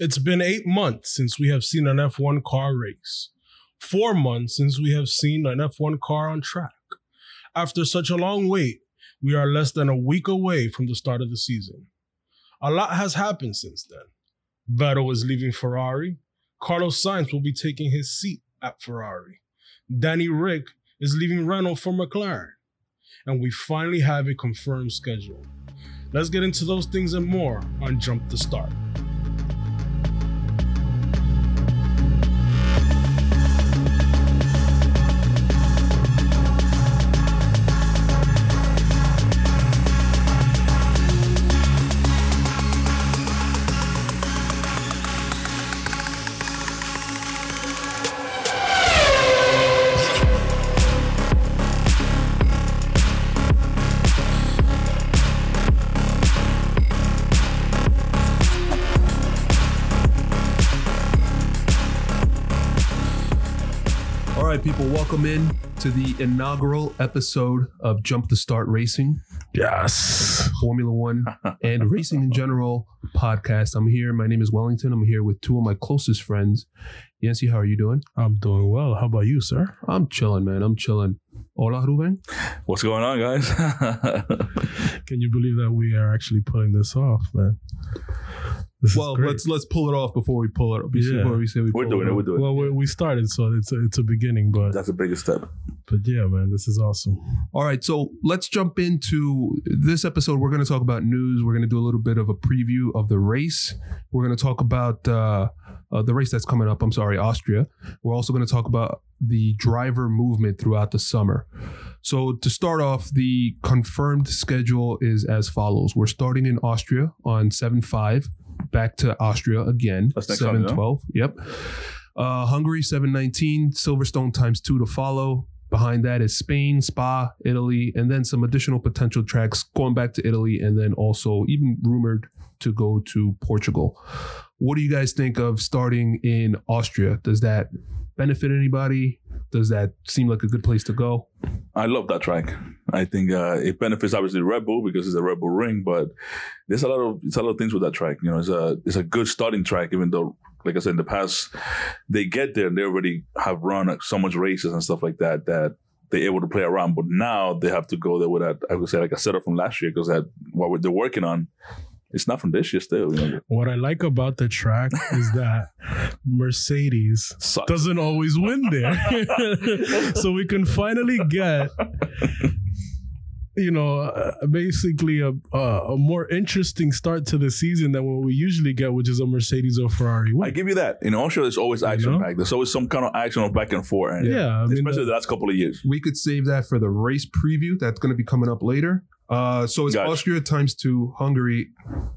It's been eight months since we have seen an F1 car race, four months since we have seen an F1 car on track. After such a long wait, we are less than a week away from the start of the season. A lot has happened since then. Vettel is leaving Ferrari. Carlos Sainz will be taking his seat at Ferrari. Danny Ric is leaving Renault for McLaren. And we finally have a confirmed schedule. Let's get into those things and more on Jump the Start. To the inaugural episode of Jump the Start Racing, Yes. Formula One, and racing in general podcast. I'm here. My name is Wellington. I'm here with two of my closest friends. Yancy, how are you doing? I'm doing well. How about you, sir? I'm chilling, man. I'm chilling. Hola, Ruben. What's going on, guys? Can you believe that we are actually pulling this off, man? This Well, let's let's pull it off before we pull it. Yeah. Before we say we we're pull doing it. off. We're doing it. well, we, we started, so it's a, it's a beginning, but. That's the biggest step. but yeah, man, this is awesome. All right, so let's jump into this episode. We're going to talk about news. We're going to do a little bit of a preview of the race. We're going to talk about uh, uh, the race that's coming up. I'm sorry, Austria. We're also going to talk about the driver movement throughout the summer. So to start off, the confirmed schedule is as follows: We're starting in Austria on seven five, back to Austria again. Seven twelve. Yep. Uh, Hungary seven nineteen, Silverstone times two to follow. Behind that is Spain, Spa, Italy, and then some additional potential tracks going back to Italy, and then also even rumored to go to Portugal. What do you guys think of starting in Austria? Does that benefit anybody? Does that seem like a good place to go? I love that track. I think uh, it benefits obviously Red Bull because it's a Red Bull ring, but there's a lot of it's a lot of things with that track. You know, it's a it's a good starting track, even though, like I said in the past, they get there and they already have run so much races and stuff like that that they're able to play around. But now they have to go there with that. I would say like a setup from last year because that what they're working on, it's not from this year still. You know, What I like about the track is that Mercedes Sucks. doesn't always win there. so we can finally get, you know, uh, basically a, a a more interesting start to the season than what we usually get, which is a Mercedes or Ferrari I give you that. In Austria, there's always action know? back. There's always some kind of action of back and forth. And Yeah, I mean, especially the- the last couple of years. We could save that for the race preview that's going to be coming up later. Uh, so it's Gotcha. Austria times two, Hungary.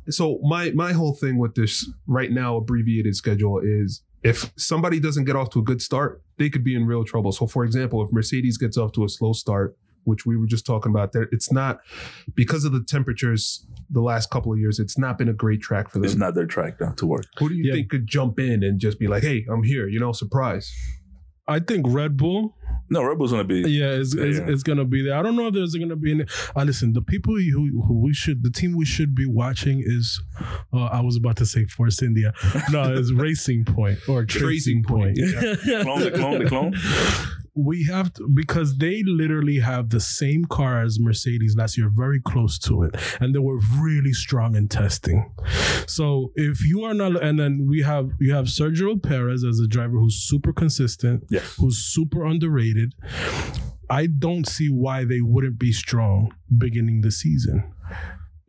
So my my whole thing with this right now abbreviated schedule is if somebody doesn't get off to a good start, they could be in real trouble. So for example, if Mercedes gets off to a slow start, which we were just talking about, there it's not because of the temperatures the last couple of years. It's not been a great track for them. It's not their track now to work. Who do you Yeah. think could jump in and just be like, "Hey, I'm here," you know, surprise? I think Red Bull, No, Red Bull's gonna be. yeah, is, Yeah. is going to be there. I don't know if there's to be any. Uh, listen, the people who, who we should, the team we should be watching is, uh, I was about to say Force India. No, it's Racing Point or Tracing Tracing Point, Point. Clone, the clone, the clone. we have to because they literally have the same car as Mercedes last year, very close to it, and they were really strong in testing. So if you are not, and then we have you have Sergio Perez as a driver who's super consistent, Yes. who's super underrated. I don't see why they wouldn't be strong beginning the season.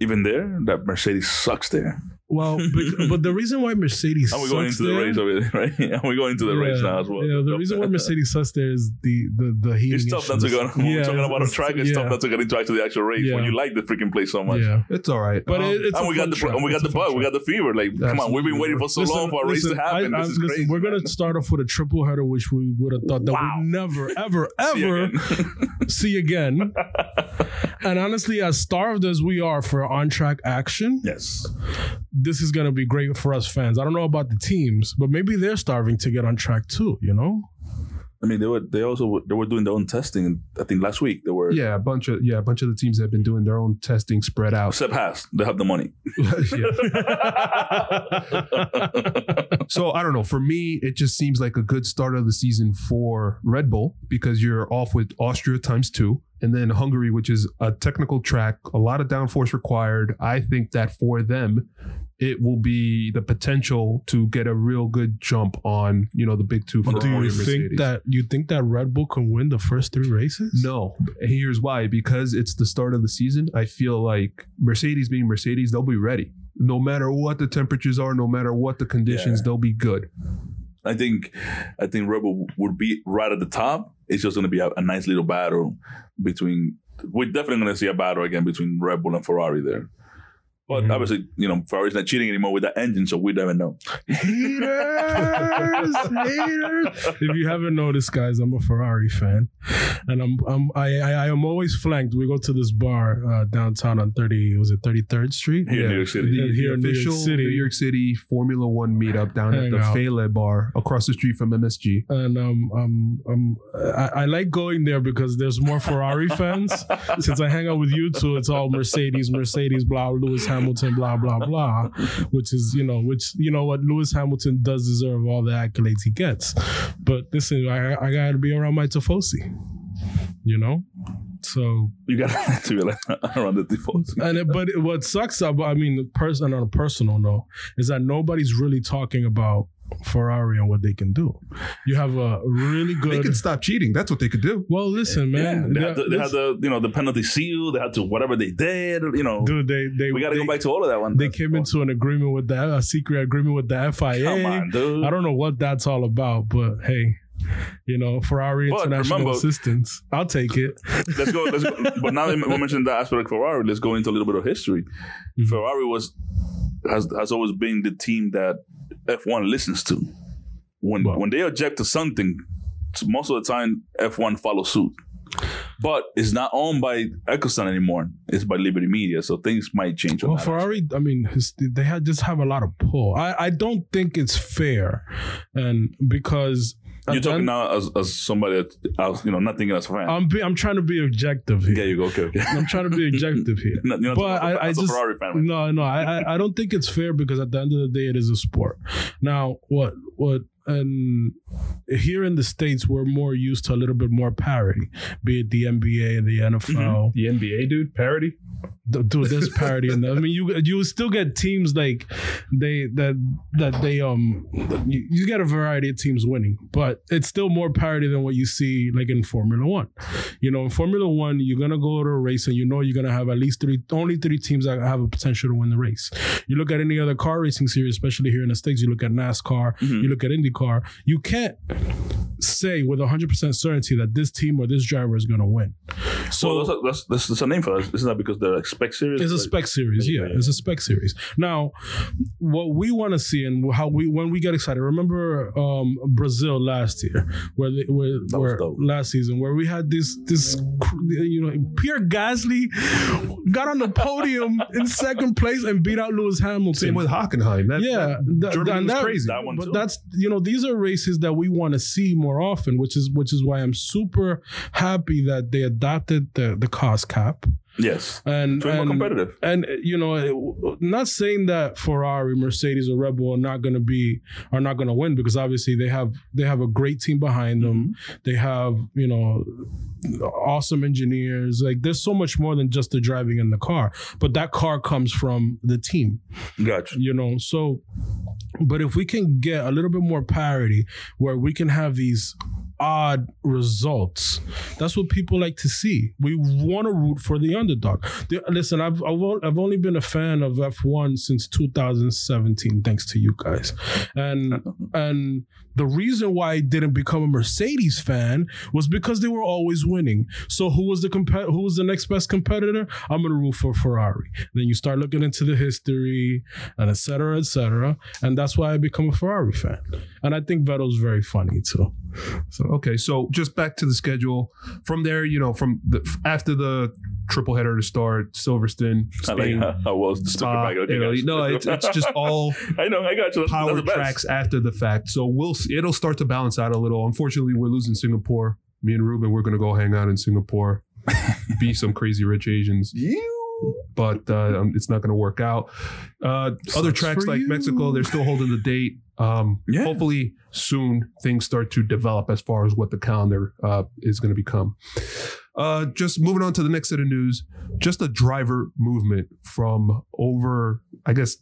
Even there, that Mercedes sucks there. Well, but, but the reason why Mercedes And we're going sucks into the there- race of it, right? And we're going into the race now as well. Yeah, the reason why Mercedes sucks there is the the the heating. It's tough not to issues. go. When we're talking about a track, it's yeah. tough not to get into actually the actual race when you like the freaking place so much. Yeah, It's all right. but Um, it, it's And a we got fun the track. and we got It's the a fun bug, we got the fever. Like, come on, we've been waiting for so Listen, long for a race to happen. I- I- this is listen, crazy. We're gonna man. start off with a triple header, which we would have thought that Wow. we'd never, ever, ever see again. and honestly, as starved as we are for on track action, yes, this is gonna be great for us fans. I don't know about the teams, but maybe they're starving to get on track too. You know? I mean, they were they also they were doing their own testing. I think last week they were. Yeah, a bunch of yeah, a bunch of the teams have been doing their own testing spread out. Except Haas, they have the money. so I don't know. For me, it just seems like a good start of the season for Red Bull because you're off with Austria times two, and then Hungary, which is a technical track, a lot of downforce required. I think that for them, it will be the potential to get a real good jump on you know the big two. But do you think Mercedes. that you think that Red Bull can win the first three races? No, here's why. Because it's the start of the season, I feel like Mercedes being Mercedes, they'll be ready. No matter what the temperatures are, no matter what the conditions, Yeah. they'll be good. I think I think Red Bull would be right at the top. It's just going to be a, a nice little battle between. We're definitely going to see a battle again between Red Bull and Ferrari there. But Mhm. obviously, you know, Ferrari's not cheating anymore with that engine, so we never know. haters, haters. If you haven't noticed, guys, I'm a Ferrari fan, and I'm, I'm I, I, I am always flanked. We go to this bar uh, downtown on 30. Was it 33rd Street? Here in New York City. The, Yeah, the here in New York official City. New York City Formula One meetup down at the out. Féile Bar across the street from MSG. And um, um, um, I, I like going there because there's more Ferrari fans. Since I hang out with you two, it's all Mercedes, Mercedes, blah, Lewis Hamilton, blah, blah, blah. Which is, you know, which you know what Lewis Hamilton does deserve all the accolades he gets. But listen, I, I gotta be around my Tifosi. You know, so You got to to be like around the default. and it, but it, what sucks about I mean, person on a personal note is that nobody's really talking about Ferrari and what they can do. You have a really good. They can stop cheating. That's what they could do. well, listen, man. they, had the, they had the you know the penalty seal. They had to whatever they did. You know, dude, they they we got to go back to all of that one. They came into an agreement with the a secret agreement with the FIA. Come on, dude. I don't know what that's all about, but hey, you know, Ferrari But International remember- Assistance. I'll take it. let's go. Let's go. But now that we mentioned that aspect of Ferrari, let's go into a little bit of history. Mhm. Ferrari was has has always been the team that F1 listens to. When Wow. when they object to something, most of the time F1 follows suit. But it's not owned by Ecclestone anymore. It's by Liberty Media, so things might change. Well. Ferrari, I mean, they had just have a lot of pull. I, I don't think it's fair, and because You're talking now as, as somebody that, you know, not thinking as a fan. I'm be, I'm trying to be objective here. you go. Okay, okay. I'm trying to be objective here. Not But I- just- Ferrari fan. right? No, no, I, I I don't think it's fair because at the end of the day, it is a sport. Now, what what and here in the states, we're more used to a little bit more parity, be it the NBA the NFL. The NBA dude parody. D- Dude, there's parity in that. I mean, you you still get teams like they that that they um you, you get a variety of teams winning, but it's still more parity than what you see like in Formula One. You know, in Formula One, you're gonna go to a race and you know you're gonna have at least three, only three teams that have a potential to win the race. You look at any other car racing series, especially here in the states. You look at NASCAR, Mhm. you look at IndyCar. You can't say with 100% certainty that this team or this driver is gonna win. So well, that's, that's, that's, that's a name for us. Isn't that because they're a spec series? it's a spec series, yeah. Yeah, yeah. It's a spec series. Now, what we want to see and how we when we get excited. Remember um, Brazil last year, where they, where, That was where dope. last season, where we had this this cr- you know Pierre Gasly got on the podium in second place and beat out Lewis Hamilton. Same with Hockenheim. That, yeah, that that- Germany and was that- crazy. That one but too. that's you know these are races that we want to see more often, which is which is why I'm super happy that they adopted the the cost cap Yes. and be more and- competitive. and you know, not saying that Ferrari, Mercedes, or Red Bull are not going to be are not going to win because obviously they have they have a great team behind them. Mm-hmm. They have you know awesome engineers. Like there's so much more than just the driving in the car, but that car comes from the team. Gotcha. You know, so but if we can get a little bit more parity where we can have these odd results. That's what people like to see. We want to root for the underdog. The- listen, I've I've I've only been a fan of F1 since 2017, thanks to you guys, and and the reason why I didn't become a Mercedes fan was because they were always winning. So who was the comp- who was the next best competitor? I'm gonna root for Ferrari. Then you start looking into the history and et cetera, et cetera, and that's why I become a Ferrari fan. And I think Vettel's very funny too. So Okay, so just back to the schedule. From there, you know, from the after the triple header to start, Silverstone, I like Spain, how I was just took it Spa, back. Italy. No, it's it's just all I know. I got you. That's, power that's tracks after the fact. So we'll see. it'll start to balance out a little. Unfortunately, we're losing Singapore. Me and Ruben, we're gonna go hang out in Singapore, be some crazy rich Asians. You. But uh, um, it's not going to work out. Uh, other tracks like you. Mexico, they're still holding the date. Um, Yeah. Hopefully, soon things start to develop as far as what the calendar uh, is going to become. Uh, just moving on to the next set of news, just a driver movement from over, I guess,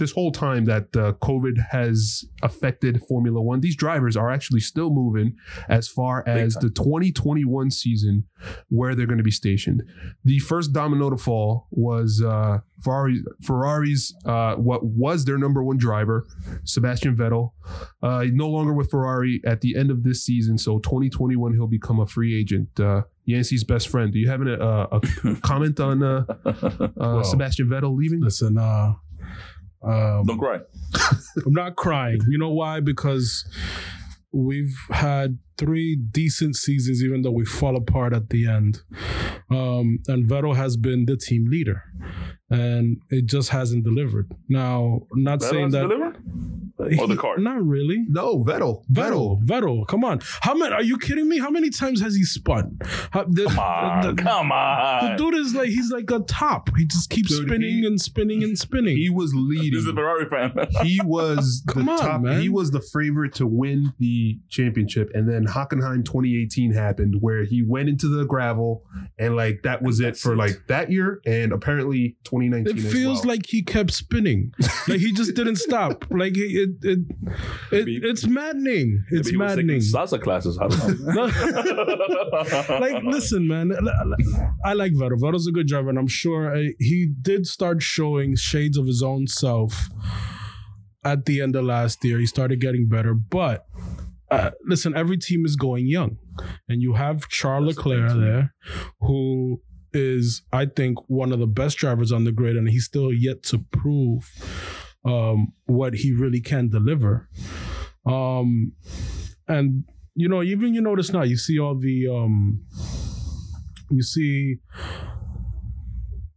this whole time that uh, COVID has affected Formula One. These drivers are actually still moving as far as the 2021 season where they're going to be stationed. The first domino to fall was uh, Ferrari, Ferrari's uh, what was their number one driver, Sebastian Vettel. Uh, no longer with Ferrari at the end of this season, so 2021 he'll become a free agent. Uh, Yancey's best friend. Do you have an, uh, a comment on uh, uh, Sebastian Vettel leaving? Listen, uh, um, Don't cry. I'm not crying. You know why? Because we've had three decent seasons, even though we fall apart at the end. Um, and Vettel has been the team leader, and it just hasn't delivered. Now, not That saying that delivered? Or the car? Not really. No, Vettel. Vettel, Vettel, come on. How many? Are you kidding me? How many times has he spun? How, the, Come on. the- come the dude is like he's like a top. He just keeps Dude, spinning he- and spinning and spinning. He was leading. This is a Ferrari fan. he was the Come on, top. man. He was the favorite to win the championship, and then Hockenheim 2018 happened, where he went into the gravel, and like that was it for like that year, and apparently 2019. It as feels well. like he kept spinning. like he just didn't stop. Like it, it, it, Maybe- it's maddening. It's Maybe he was taking maddening. salsa classes. I don't know. like, listen, man. I like Vettel. Vettel's a good driver, and I'm sure uh, he did start showing shades of his own self at the end of last year. He started getting better, but uh, listen, every team is going young, and you have Charles That's Leclerc there, who is, I think, one of the best drivers on the grid, and he's still yet to prove um, what he really can deliver. Um, and you know, even you notice now, you see all the um, you see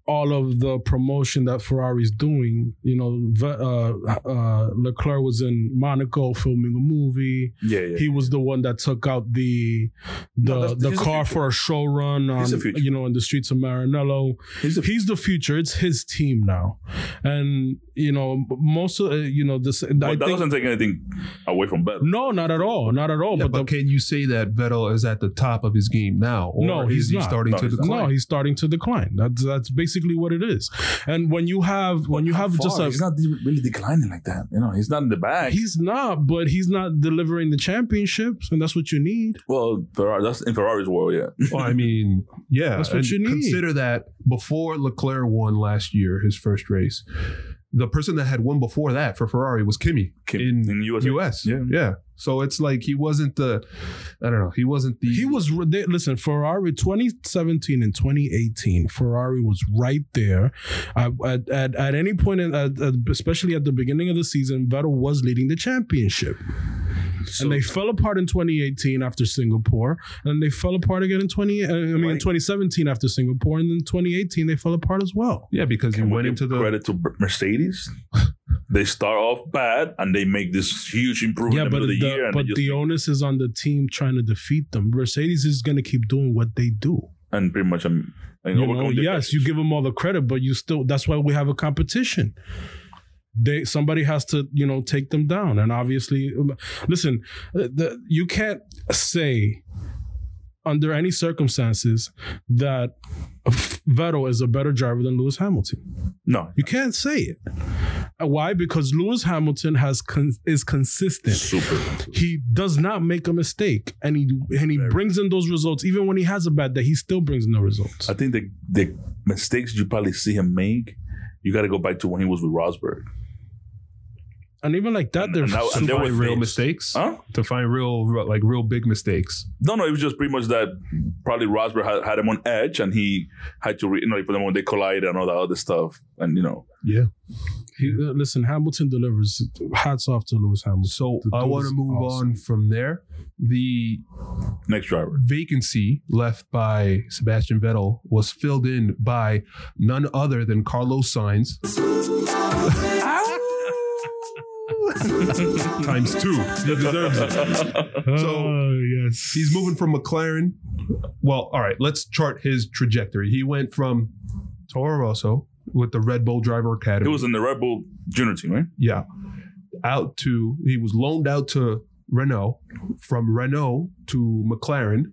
all of the promotion that Ferrari's doing. You know, uh, uh, Leclerc was in Monaco filming a movie. yeah, yeah. He was the one that took out the the No, the car future. for a show run on He's the future. you know in the streets of Maranello. He's a He's the future. It's his team now, and you know most of uh, you know this. But I that think doesn't take anything away from Vettel. no, not at all, not at all. Yeah, but but the, can you say that Vettel is at the top of his game now? Or No, is he's not. starting No, to he's not. decline? no, he's starting to decline. That's that's basically what it is. And when you have when But you how have just a he's not really declining like that. You know, he's not in the bag. he's not, but he's not delivering the championships, and that's what you need. well, Ferrari. That's in Ferrari's world. Yeah. Well, I mean, yeah. That's what you need. Consider that before Leclerc won last year, his first race, the person that had won before that for Ferrari was Kimi Kim- in, in USA. US. Yeah. yeah. So it's like he wasn't the, I don't know, he wasn't the. He was they, listen Ferrari 2017 and 2018. Ferrari was right there. Uh, at, at at any point, in, at, at- especially at the beginning of the season, Vettel was leading the championship. So- and they fell apart in 2018 after Singapore, and they fell apart again in 20. uh, I mean, in 2017 after Singapore, and then 2018 they fell apart as well. Yeah, because he Can we went give into the. credit to Mercedes. They start off bad and they make this huge improvement Yeah, but the, the, but just, the onus is on the team trying to defeat them. Mercedes is going to keep doing what they do. and pretty much um, you know, You know, yes, you give them all the credit, but you still. That's why we have a competition. They somebody has to you know take them down, and obviously, um, listen, uh, the, you can't say under any circumstances that Vettel is a better driver than Lewis Hamilton. no You can't say it. Uh, Why? Because Lewis Hamilton has con- is consistent. super. He does not make a mistake, and he and he Very. brings in those results. Even when he has a bad day, he still brings in the results. I think the the mistakes you probably see him make, you got to go back to when he was with Rosberg. And even like that, there's they're and that- To there were find real things- mistakes. Huh? To find real, real- like real big mistakes. No, no, it was just pretty much that probably Rosberg had, had him on edge and he had to, re, you know, for them when they collided and all that other stuff. And, you know, Yeah. He, uh, listen, Hamilton delivers. Hats off to Lewis Hamilton. So The I want to move awesome. on from there. The next driver. vacancy left by Sebastian Vettel was filled in by none other than Carlos Sainz times two. He deserves it. So- oh, yes, He's moving from McLaren. Well, all right, let's chart his trajectory. He went from Toro Rosso with the Red Bull Driver Academy. He was in the Red Bull junior team, right? yeah. Out to he was loaned out to Renault, from Renault to McLaren,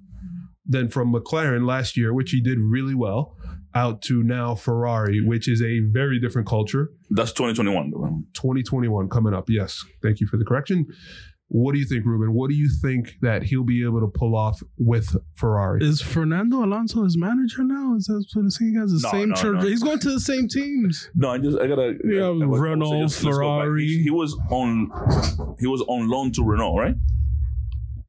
then from McLaren last year, which he did really well, out to now Ferrari, which is a very different culture. That's 2021. 2021 coming up. Yes. Thank you for the correction. What do you think, Ruben? What do you think that he'll be able to pull off with Ferrari? Is Fernando Alonso his manager now? Is that what he has the No, same no, church? no. He's going to the same teams. No, I just I gotta. Yeah, I- I- I would say Renault, let's go. Ferrari. He, he was on. He was on loan to Renault, right?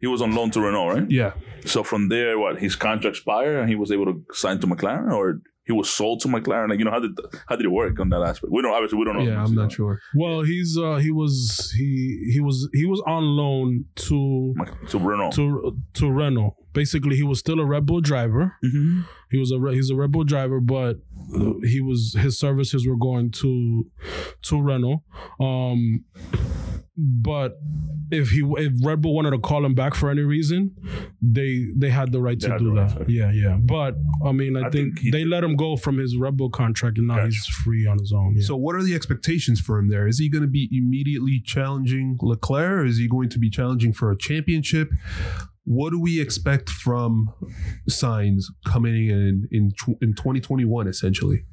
He was on loan to Renault, right? Yeah. So from there, what his contract expired and he was able to sign to McLaren, or he was sold to McLaren. Like you know, how did how did it work on that aspect? We don't obviously we don't know. Yeah, I'm not sure. Well, he's uh he was he he was he was on loan to To Renault. to to Renault. Basically, he was still a Red Bull driver. Mhm. He was a he's a Red Bull driver, but uh, he was his services were going to to Renault. Um, but if he if Red Bull wanted to call him back for any reason, they they had the right They to do the right that. to. Yeah, yeah. But I mean, I, I think, think he- they let him go from his Red Bull contract, and now Gotcha. he's free on his own. Yeah. So, what are the expectations for him there? Is he going to be immediately challenging Leclerc? Or is he going to be challenging for a championship? What do we expect from Sainz coming in in, in 2021, essentially?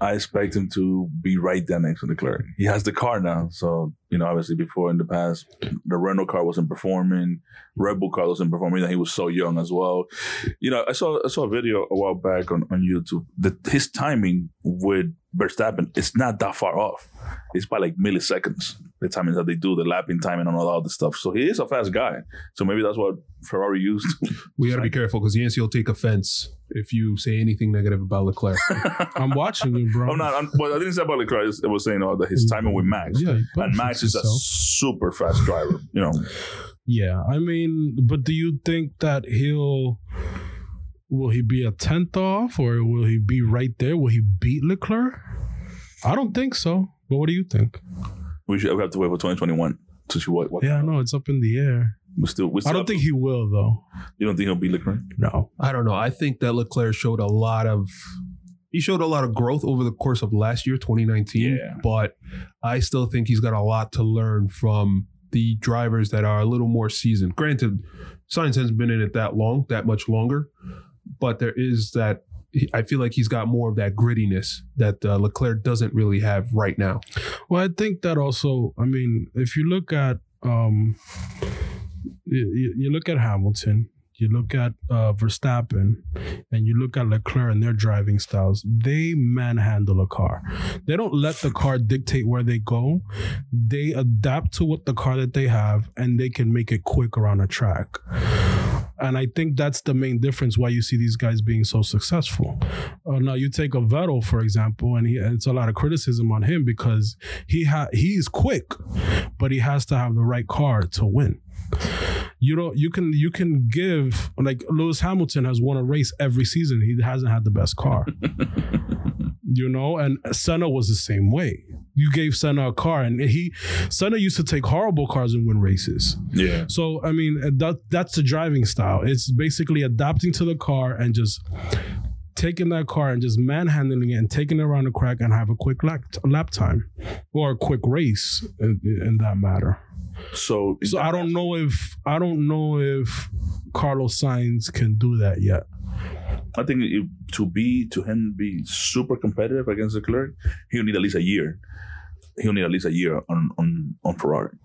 I expect him to be right there next to Leclerc. He has the car now, so you know, obviously before in the past, the Renault car wasn't performing, Red Bull car wasn't performing, and he was so young as well. You know, I saw I saw a video a while back on, on YouTube that his timing with Verstappen it's not that far off. It's by like milliseconds. The timing that they do, the lapping timing and all that other stuff. So he is a fast guy. So maybe that's what Ferrari used. We got to be careful because Yancey will take offense if you say anything negative about Leclerc. I'm watching you, bro. I'm not. I'm, well, I didn't say about Leclerc. I was- saying uh, that his timing with Max. Yeah, and Max is a super fast driver. You know, Yeah, I mean, but do you think that he'll will he be a tenth off or will he be right there? Will he beat Leclerc? I don't think so. But what do you think? we should we have to wait for 2021 to see what. what Yeah, no, it's up in the air. we still. We still I don't think to- he will though. You don't think he'll be Leclerc? No. I don't know. I think that Leclerc showed a lot of he showed a lot of growth over the course of last year, 2019. Yeah. But I still think he's got a lot to learn from the drivers that are a little more seasoned. Granted, Sainz hasn't been in it that long, that much longer, but there is that. I feel like he's got more of that grittiness that uh, Leclerc doesn't really have right now. Well, I think that also. I mean, if you look at um, you, you- look at Hamilton, you look at uh, Verstappen, and you look at Leclerc and their driving styles. They manhandle a car. They don't let the car dictate where they go. They adapt to what the car that they have, and they can make it quick around a track. And I think that's the main difference why you see these guys being so successful. Uh, now you take a Vettel for example, and he, it's a lot of criticism on him because he ha- he's quick, but he has to have the right car to win. You don't. You can. You can give like Lewis Hamilton has won a race every season. He hasn't had the best car. you know, and Senna was the same way. You gave Senna a car, and he Senna used to take horrible cars and win races. Yeah. So I mean, that that's the driving style. It's basically adapting to the car and just taking that car and just manhandling it and taking it around the crack and have a quick lap, lap time or a quick race in, in that matter. So, So I don't know if I don't know if Carlos Sainz can do that yet. I think it, to be to him be super competitive against Leclerc, he'll need at least a year. He'll need at least a year on on on Ferrari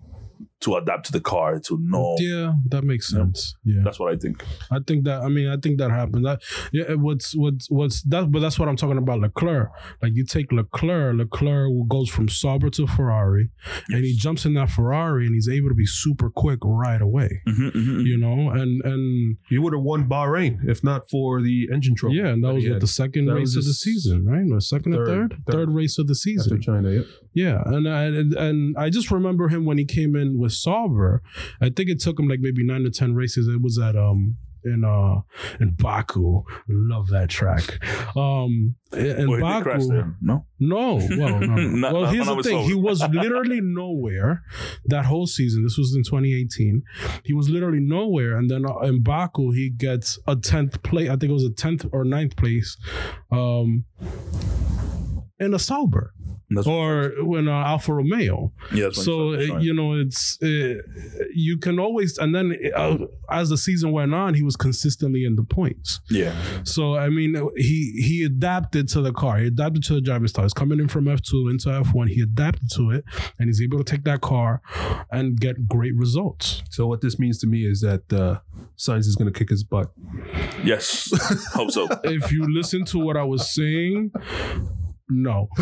to adapt to the car to know. Yeah, that makes Yeah. sense. Yeah. That's what I think. I think that I mean I think that happened. That yeah, what's what's what's that? But that's what I'm talking about. Leclerc, like you take Leclerc, Leclerc goes from Sauber to Ferrari, and he jumps in that Ferrari, and he's able to be super quick right away. Mhm, mhm. You know, and and He would have won Bahrain if not for the engine trouble. yeah, and that was what the second That race of the season, right? Or second or third- third? third. third race of the season. after season. China. Yep. Yeah, and I, and and I just remember him when he came in with Sauber. I think it took him like maybe nine to ten races. It was at um in uh in Baku. Love that track. Um in Well, he did Baku. there. No, No, well, no, no. Well, here's the thing. He was literally nowhere that whole season. This was in 2018. He was literally nowhere, and then uh, in Baku he gets a tenth place. I think it was a tenth or ninth place, um, in a that's or when uh, Alfa Romeo. yeah. So he uh, you know, it's uh, you can always, and then uh, as the season went on, he was consistently in the points. yeah, So I mean, he he adapted to the car. He adapted to the driving style. He's coming in from F two into F one. He adapted to it, and he's able to take that car and get great results. So what this means to me is that uh, Sainz is going to kick his butt. yes, hope so. If you listen to what I was saying, no.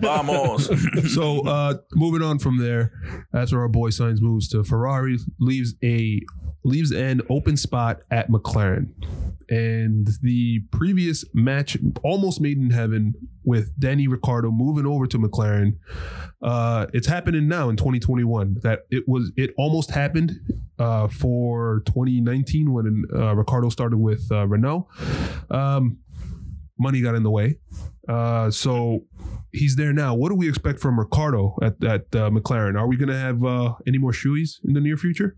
Vamos. so uh, moving on from there, that's where our boy Sainz moves to Ferrari, leaves a leaves an open spot at McLaren. And the previous match almost made in heaven with Danny Ricciardo moving over to McLaren. Uh, it's happening now in 2021. That it was it almost happened uh, for 2019 when uh, Ricciardo started with uh, Renault. Um, money got in the way. Uh, so he's there now. What do we expect from Ricciardo at, at uh, McLaren? Are we going to have uh, any more shoeies in the near future?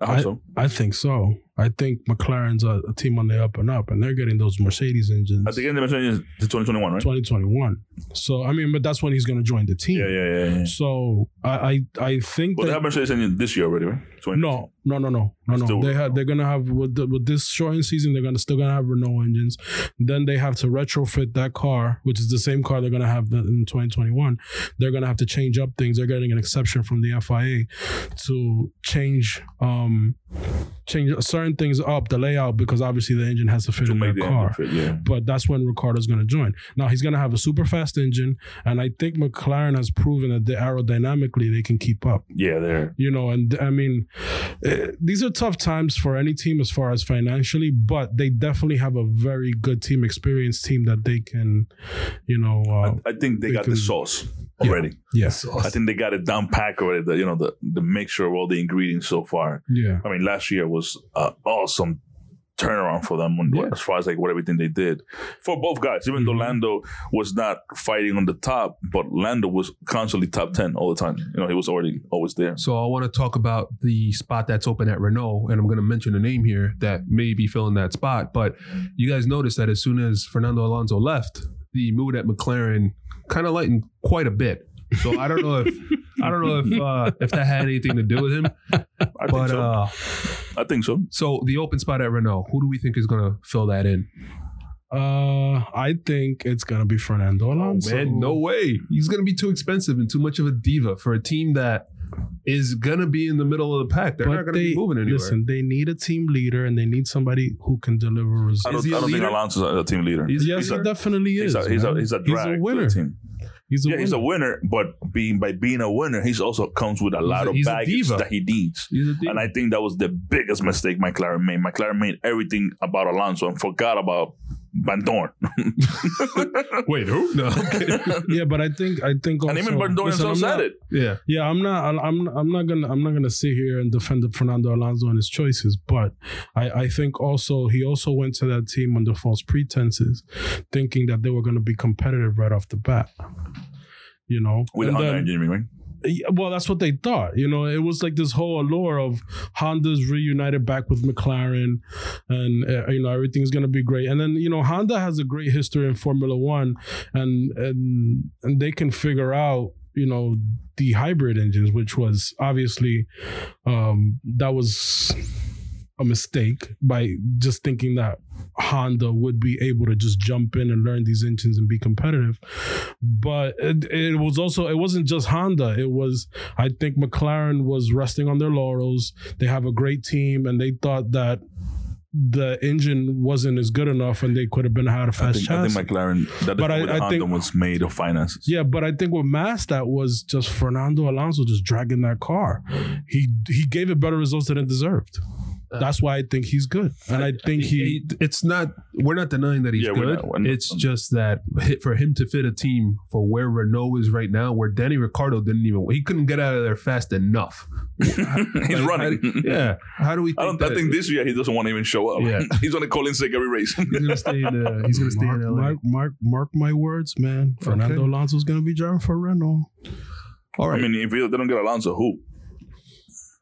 I hope so. I think so. I think McLaren's a, a team on the up and up, and they're getting those Mercedes engines. At the end, they mentioned it's 2021, right? 2021. So I mean, but that's when he's going to join the team. Yeah, yeah, yeah. yeah. So I I, I think But they have Mercedes engine this year already, right? 2019. no no no no no no They have. They're gonna have with the, with this shortened season they're gonna still gonna have Renault engines. Then they have to retrofit that car, which is the same car they're gonna have the, in 2021. They're gonna have to change up things. They're getting an exception from the FIA to change um change certain things up the layout because obviously the engine has to fit To in that the car fit, yeah. but that's when Ricciardo's going to join. Now he's going to have a super fast engine, and I think McLaren has proven that the aerodynamically they can keep up. Yeah, they're You know, and I mean, eh, these are tough times for any team as far as financially, but they definitely have a very good team, experienced team that they can, you know, uh, I, I think they they got can- the sauce Yeah. already. yes, I think they got it down pack already. The you know the the mixture of all the ingredients so far. yeah, I mean, last year was uh, awesome turnaround for them when, Yeah. as far as like what everything they did for both guys. Even though Mhm. Lando was not fighting on the top, but Lando was constantly top ten all the time. You know, he was already always there. So I want to talk about the spot that's open at Renault, and I'm going to mention a name here that may be filling that spot. But you guys noticed that as soon as Fernando Alonso left, the mood at McLaren kind of lightened quite a bit. So I don't know if I don't know if uh, if that had anything to do with him, I think but so. uh, I think so. so the open spot at Renault, who do we think is going to fill that in? uh, I think it's going to be Fernando Alonso. Oh, Man, no way. He's going to be too expensive and too much of a diva for a team that is going to be in the middle of the pack. They're not going to be moving anywhere. Listen, they need a team leader and they need somebody who can deliver results. I don't, he a I don't think leader? Alonso's a, a team leader. He's- yes, he's he a- definitely is. He's a, he's a he's a drag to winner. the team. He's a yeah, winner. he's a winner, but being by being a winner, he's also comes with a lot a- of baggage that he needs. He's a diva. And I think that was the biggest mistake McLaren made. McLaren made everything about Alonso and forgot about Vandoorne. Wait, who? No. yeah, but I think I think also, and even Vandoorne himself I'm said not- it. yeah. Yeah, I'm not. I'm. I'm not gonna. I'm not gonna sit here and defend Fernando Alonso and his choices. But I, I think also he also went to that team under false pretenses, thinking that they were going to be competitive right off the bat. You know, With And Honda then- engine, right? Well, that's what they thought. You know, it was like this whole allure of Honda's reunited back with McLaren, and uh, you know everything's gonna be great. And then you know Honda has a great history in Formula One, and and and they can figure out you know the hybrid engines, which was obviously um, that was a mistake by just thinking that Honda would be able to just jump in and learn these engines and be competitive. But it, it was also it wasn't just Honda. It was I think McLaren was resting on their laurels. They have a great team and they thought that the engine wasn't as good enough and they could have been had a fast think, I think McLaren that But I- I Honda think- was made of finances. Yeah, but I think with Mass, that was just Fernando Alonso just dragging that car. He he gave it better results than it deserved. That's why I think he's good, and I think he. He- it's not. We're not denying that he's Yeah, we're good. not- we're not- it's just that hit- for him to fit a team for where Renault is right now, where Danny Ricciardo didn't even he couldn't get out of there fast enough. He's Like, running. do- yeah. How do we? Think I don't. that, I think this year he doesn't want to even show up. Yeah. he's gonna call in sick every race. he's gonna stay in. Uh, he's gonna stay mark, in LA. mark, mark, mark my words, man. Fernando Okay. Alonso's going to be driving for Renault. All right. I mean, if they don't get Alonso, who?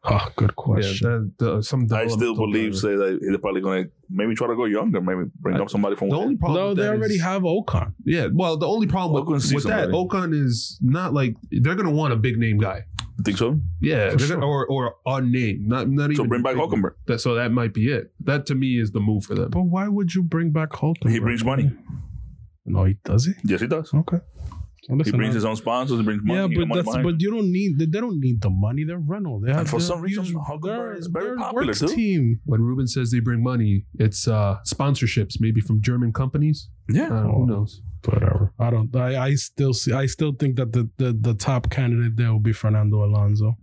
Oh, good yeah, question. that, the, uh, some I still believe say that they're probably gonna maybe try to go younger, maybe bring I- up somebody from The only problem. no, with they that already is- have Ocon. Yeah, well, the only problem Ocon with, with that, somebody. Ocon is not like they're gonna want a big name guy. think so. Yeah, sure. gonna- or or a name, not not even. So bring back big- Hulkenberg. That, so that might be it. That to me is the move for them. But why would you bring back Hulkenberg? He brings money. No, he does he? Yes, he does. Okay. Well, He brings I- his own sponsors. He brings money. yeah, but that's behind. but you don't need they, they don't need the money. They're rental. They have for some reason, they're- Hulkenberg they're- is very popular, too. Team. When Ruben says they bring money, it's uh sponsorships, maybe from German companies. yeah. Uh, who knows? Whatever. I don't. I, I still see. I still think that the, the the top candidate there will be Fernando Alonso.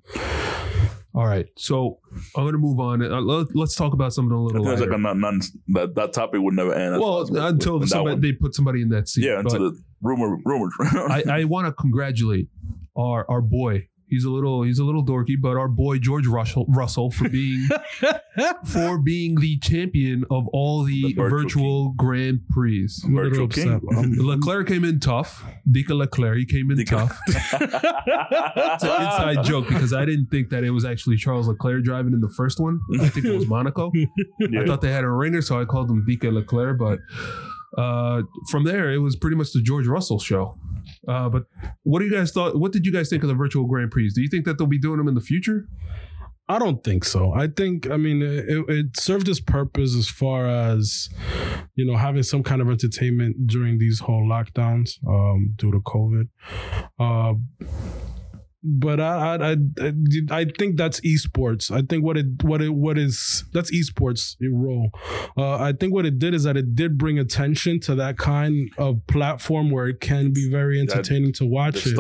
All right, so I'm gonna move on. Uh, let, let's talk about something a little it's lighter. like a non, non, that that topic would never end. Well, what's until somebody, they put somebody in that seat. yeah, until the rumor rumor. I, I want to congratulate our our boy. He's a little he's a little dorky, but our boy George Russell Russell for being for being the champion of all the, The virtual virtual Grand Prix. I'm a little Virtual upset. king. Leclerc came in tough. Dika Leclerc he came in Dika- tough. It's an inside joke because I didn't think that it was actually Charles Leclerc driving in the first one. I think it was Monaco. I thought they had a ringer, so I called him Dika Leclerc. But uh, from there, it was pretty much the George Russell show. Uh, but what do you guys thought? What did you guys think of the virtual Grand Prix? Do you think that they'll be doing them in the future? I don't think so. I think, I mean, it, it served its purpose as far as, you know, having some kind of entertainment during these whole lockdowns um, due to COVID. Uh, but I, I, I, I think that's esports. I think what it, what it, what is that's esports role. Uh, I think what it did is that it did bring attention to that kind of platform where it can be very That- entertaining to the watch it.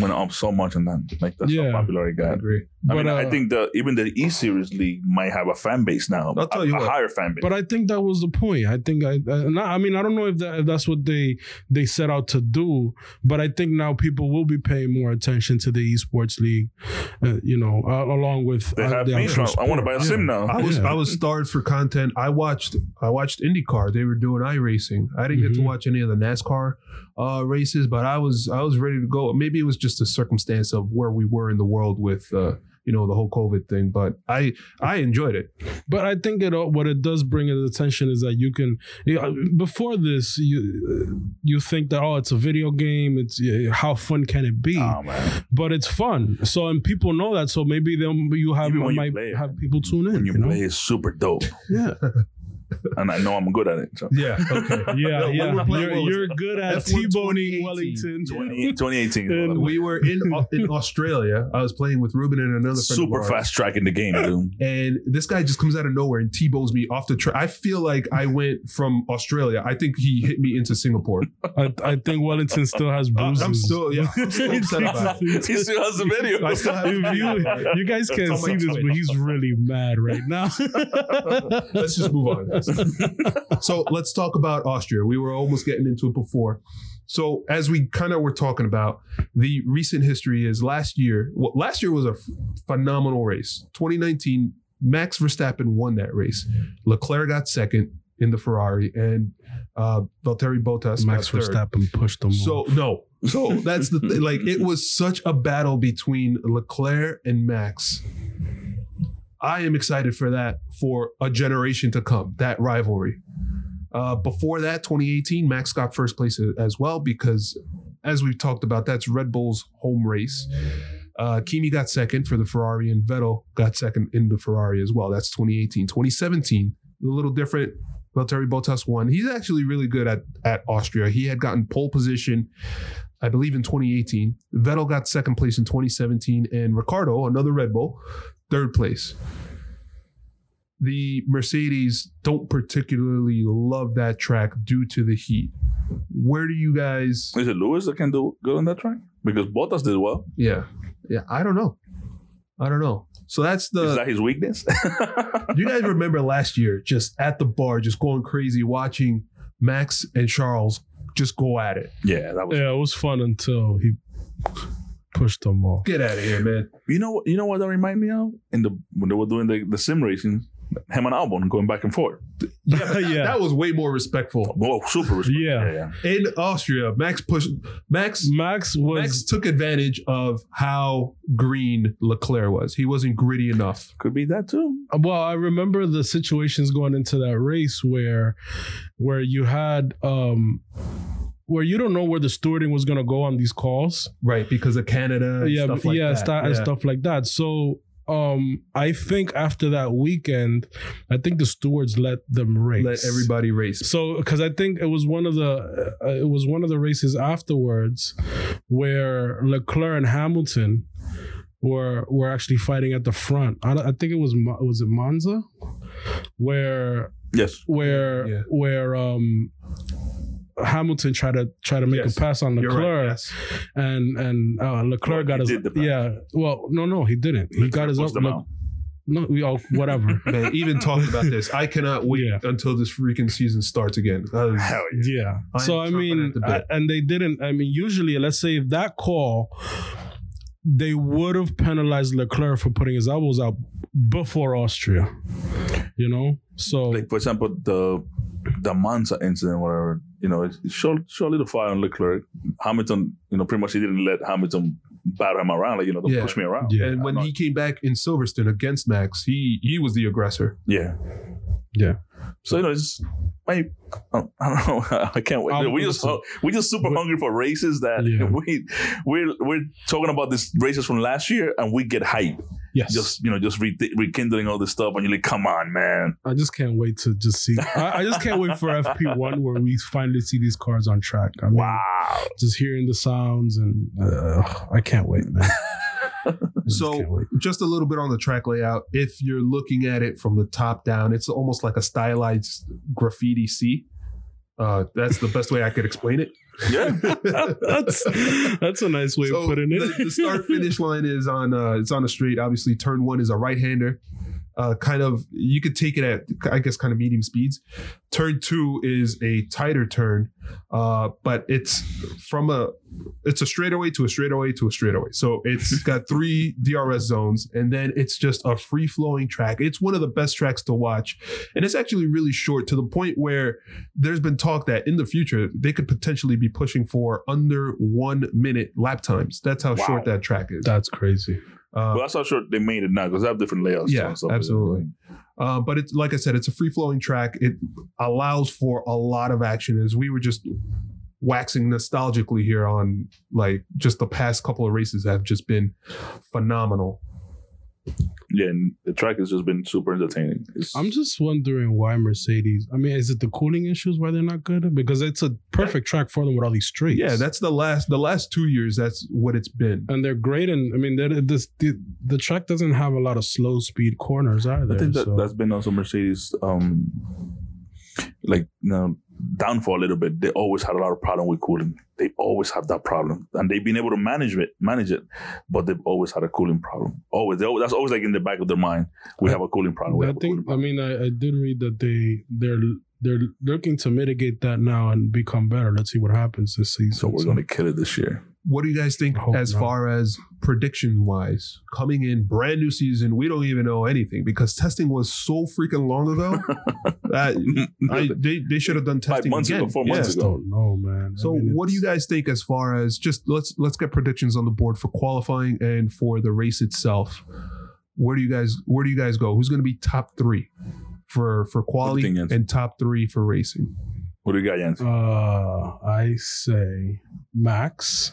went up so much and then Like that's Yeah. how popular it got. agree. I mean, But, I uh, think the even the E Series League might have a fan base now. I'll tell a, you a what. higher fan base. But I think that was the point. I think I, I, not, I mean, I don't know if that if that's what they they set out to do, but I think now people will be paying more attention to the esports league, uh, you know, uh, along with they uh, have the me. actual I want to buy a sport. sim Yeah. now. I was Yeah. I was starved for content. I watched I watched IndyCar. They were doing iRacing. I didn't get to Mhm. watch any of the NASCAR uh, races, but I was I was ready to go. Maybe it was just a circumstance of where we were in the world with uh, you know the whole COVID thing. But I I enjoyed it. But I think it what it does bring at attention is that you can you know, before this you you think that oh it's a video game it's how fun can it be Oh man, but it's fun so and people know that so maybe they'll you have Even when you might play have people tune in when you you know? play is super dope, yeah and I know I'm good at it. So. Yeah. Okay. Yeah, No, yeah. we're You're, you're good at F1 T-boning Wellington. 20, 2018. And we were in uh, in Australia. I was playing with Ruben and another friend of super ours. fast track in the game, dude. and this guy just comes out of nowhere and T-bones me off the track. I feel like I went from Australia. I think he hit me into Singapore. I, I think Wellington still has bruises. I'm still, yeah, I'm still upset about it. he still has the video. I still have If you, you guys can't see this, but he's really mad right now. Let's just move on. so let's talk about Austria. We were almost getting into it before. So as we kind of were talking about, the recent history is last year. Well, last year was a f- phenomenal race. 2019, Max Verstappen won that race. Leclerc got second in the Ferrari, and uh, Valtteri Bottas Max got third. Verstappen pushed them. So no. So that's the thing. Like it was such a battle between Leclerc and Max. I am excited for that for a generation to come. That rivalry. Uh, before that, 2018, Max got first place as well because, as we've talked about, that's Red Bull's home race. Uh, Kimi got second for the Ferrari, and Vettel got second in the Ferrari as well. That's 2018. 2017, a little different. Valtteri Bottas won. He's actually really good at at Austria. He had gotten pole position, I believe, in 2018. Vettel got second place in 2017, and Ricciardo, another Red Bull, third place. The Mercedes don't particularly love that track due to the heat. Where do you guys? Is it Lewis that can do good on that track? Because Bottas did well. Yeah, yeah. I don't know. I don't know. So that's the. Is that his weakness? Do you guys remember last year, just at the bar, just going crazy, watching Max and Charles just go at it? yeah, that was. Yeah, it was fun until he pushed them off. Get out of here, man. You know what? You know what that remind me of? In the when they were doing the, the sim racing, him and Albon going back and forth. Yeah, Yeah. that was way more respectful. Whoa, super respect. Yeah. yeah, yeah. In Austria, Max pushed. Max Max was Max took advantage of how green Leclerc was. He wasn't gritty enough. Could be that too. well i remember the situations going into that race where where you had um where you don't know where the stewarding was going to go on these calls Right, because of Canada and yeah stuff like yeah, that. sta- and stuff like that so um i think after that weekend i think the stewards let them race Let everybody race. so because i think it was one of the uh, it was one of the races afterwards where leclerc and hamilton were were actually fighting at the front i, don't- I think it was was it monza where Yes. where Yeah. where um Hamilton tried to try to make Yes. a pass on Leclerc, right. Yes. and and uh, Leclerc Well, got his did the pass. yeah. Well, no, no, he didn't. He got his up. Le- no, we all whatever. Man, even talking about this, I cannot wait Yeah. until this freaking season starts again. Hell yeah. Yeah. I so I mean, at the bit. I- and they didn't. I mean, usually, let's say if that call, they would have penalized Leclerc for putting his elbows out before Austria. You know, so Like for example, the the Monza incident, whatever. You know, it showed showed a little fire on Leclerc. Hamilton, you know, pretty much he didn't let Hamilton batter him around. Like you know, don't Yeah. push me around. Yeah. and when I'm he came back in Silverstone against Max, he he was the aggressor. Yeah. Yeah. So you know, it's I, I don't know. I can't wait. Um, we just listen. we just super We- hungry for races that Yeah. we we're we're talking about these races from last year and we get hype. Yes, Just you know, just re- rekindling all this stuff and you're like, come on, man. I just can't wait to just see. I, I just can't wait for FP one where we finally see these cars on track. I mean, Wow. just hearing the sounds and uh, I can't wait, man. Just So just a little bit on the track layout. If you're looking at it from the top down, it's almost like a stylized graffiti C. Uh, that's the best way I could explain it. Yeah. that's that's a nice way So of putting it. The, the start finish line is on uh it's on a straight. Obviously, turn one is a right hander. Uh, kind of you could take it at I guess kind of medium speeds. Turn two is a tighter turn, uh, but it's from a it's a straightaway to a straightaway to a straightaway. So it's got three DRS zones, and then it's just a free flowing track. It's one of the best tracks to watch, and it's actually really short to the point where there's been talk that in the future they could potentially be pushing for under one minute lap times. That's how Wow. short that track is. That's crazy. Uh, well, that's how sure they made it now because they have different layouts. Yeah, absolutely. uh, but it's like I said, it's a free flowing track. It allows for a lot of action. As we were just waxing nostalgically here on like just the past couple of races have just been phenomenal. Yeah, and the track has just been super entertaining. It's, I'm just wondering why Mercedes. I mean, is it the cooling issues why they're not good? Because it's a perfect track for them with all these straights. Yeah, that's the last the last two years. That's what it's been. and they're great. And I mean, they're, this the, the track doesn't have a lot of slow speed corners either. I think that so- that's been also Mercedes, um, like you know, downfall a little bit. They always had a lot of problem with cooling. They always have that problem, and they've been able to manage it, manage it, but they've always had a cooling problem. Always, they always that's always like in the back of their mind. We I- have a cooling problem. I think. cooling I mean, I, I did read that they they're they're looking to mitigate that now and become better. Let's see what happens this season. so we're gonna kill it this year. What do you guys think Hope as not. far as prediction wise? Coming in brand new season, we don't even know anything because testing was so freaking long ago. that I, they, they should have done Five testing months again. ago, four Yeah. months ago. don't know, man. I So mean, what do you guys think as far as just let's let's get predictions on the board for qualifying and for the race itself. Where do you guys where do you guys go? Who's going to be top 3 for for quality and top 3 for racing? What do you got, Jens? Uh, I say Max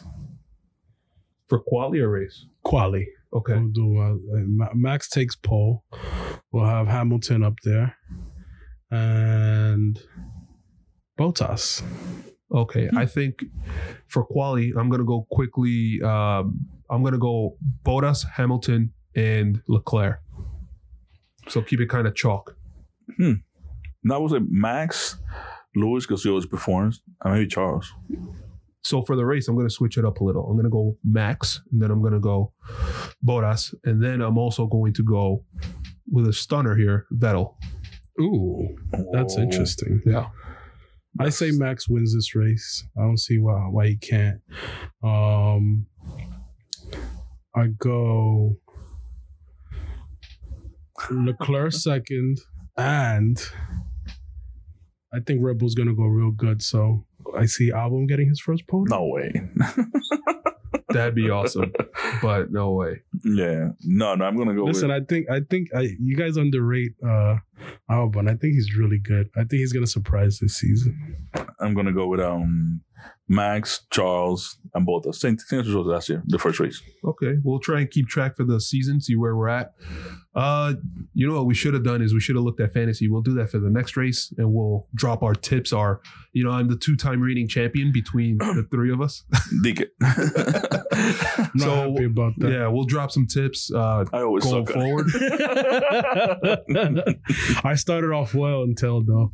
For quality or race? Quali. Okay. We'll do uh, Max takes pole. We'll have Hamilton up there, and Bottas. Okay. I think for quali, I'm gonna go quickly. Um, I'm gonna go Bottas, Hamilton, and Leclerc. So keep it kind of chalk. Hmm. That was a Max, Lewis because he always performs, and maybe Charles. So for the race, I'm gonna switch it up a little. I'm gonna go Max, and then I'm gonna go Bottas, and then I'm also going to go with a stunner here, Vettel. Ooh, that's Oh. interesting. Yeah. I say Max wins this race. I don't see why why he can't. Um, I go Leclerc second, and I think Red Bull's gonna go real good. So I see Albon getting his first podium. No way. That'd be awesome, but no way. yeah. No, no, I'm gonna go Listen, with I think I think I, you guys underrate uh Albon. I think he's really good. I think he's gonna surprise this season. I'm gonna go with um Max, Charles, and Bottas. Same same as last year, the first race. Okay, we'll try and keep track for the season, see where we're at. Uh, you know what we should have done is we should have looked at fantasy. We'll do that for the next race, and we'll drop our tips. Our, you know, I'm the two-time reigning champion between the three of us. Dig it. I'm not So, happy about that. yeah, we'll drop some tips uh, I always going suck. forward. I started off well until though.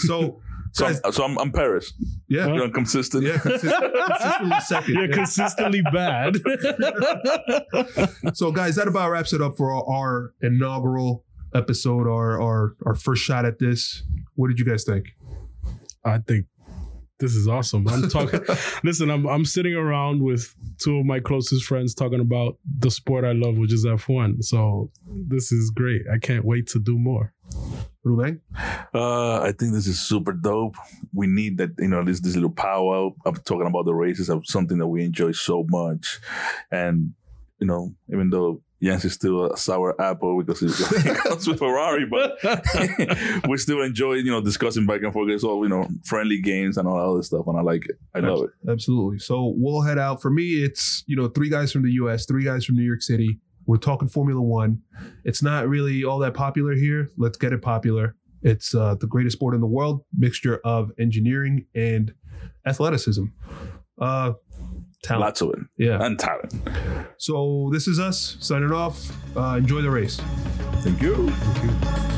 So, So, I'm, so I'm, I'm Paris. yeah, You're inconsistent. yeah, consist- consistently second. You're yeah. consistently bad. So, guys, that about wraps it up for our, our inaugural episode, our our our first shot at this. What did you guys think? I think this is awesome. I'm talking. listen, I'm I'm sitting around with two of my closest friends talking about the sport I love, which is F1. So this is great. I can't wait to do more. Ruben? Uh, I think this is super dope. We need that, you know, this this little powwow of talking about the races of something that we enjoy so much, and you know, even though Jens is still a sour apple because he he comes with Ferrari, but we still enjoy, you know, discussing back and forth. It's all you know, friendly games and all that other stuff, and I like it. I love it. Absolutely. So we'll head out. For me, it's you know three guys from the U.S., three guys from New York City. We're talking Formula One. It's not really all that popular here. Let's get it popular. It's uh, the greatest sport in the world, mixture of engineering and athleticism. Uh, talent. Lots of it Yeah. and talent. So this is us signing off. Uh, enjoy the race. Thank you. Thank you.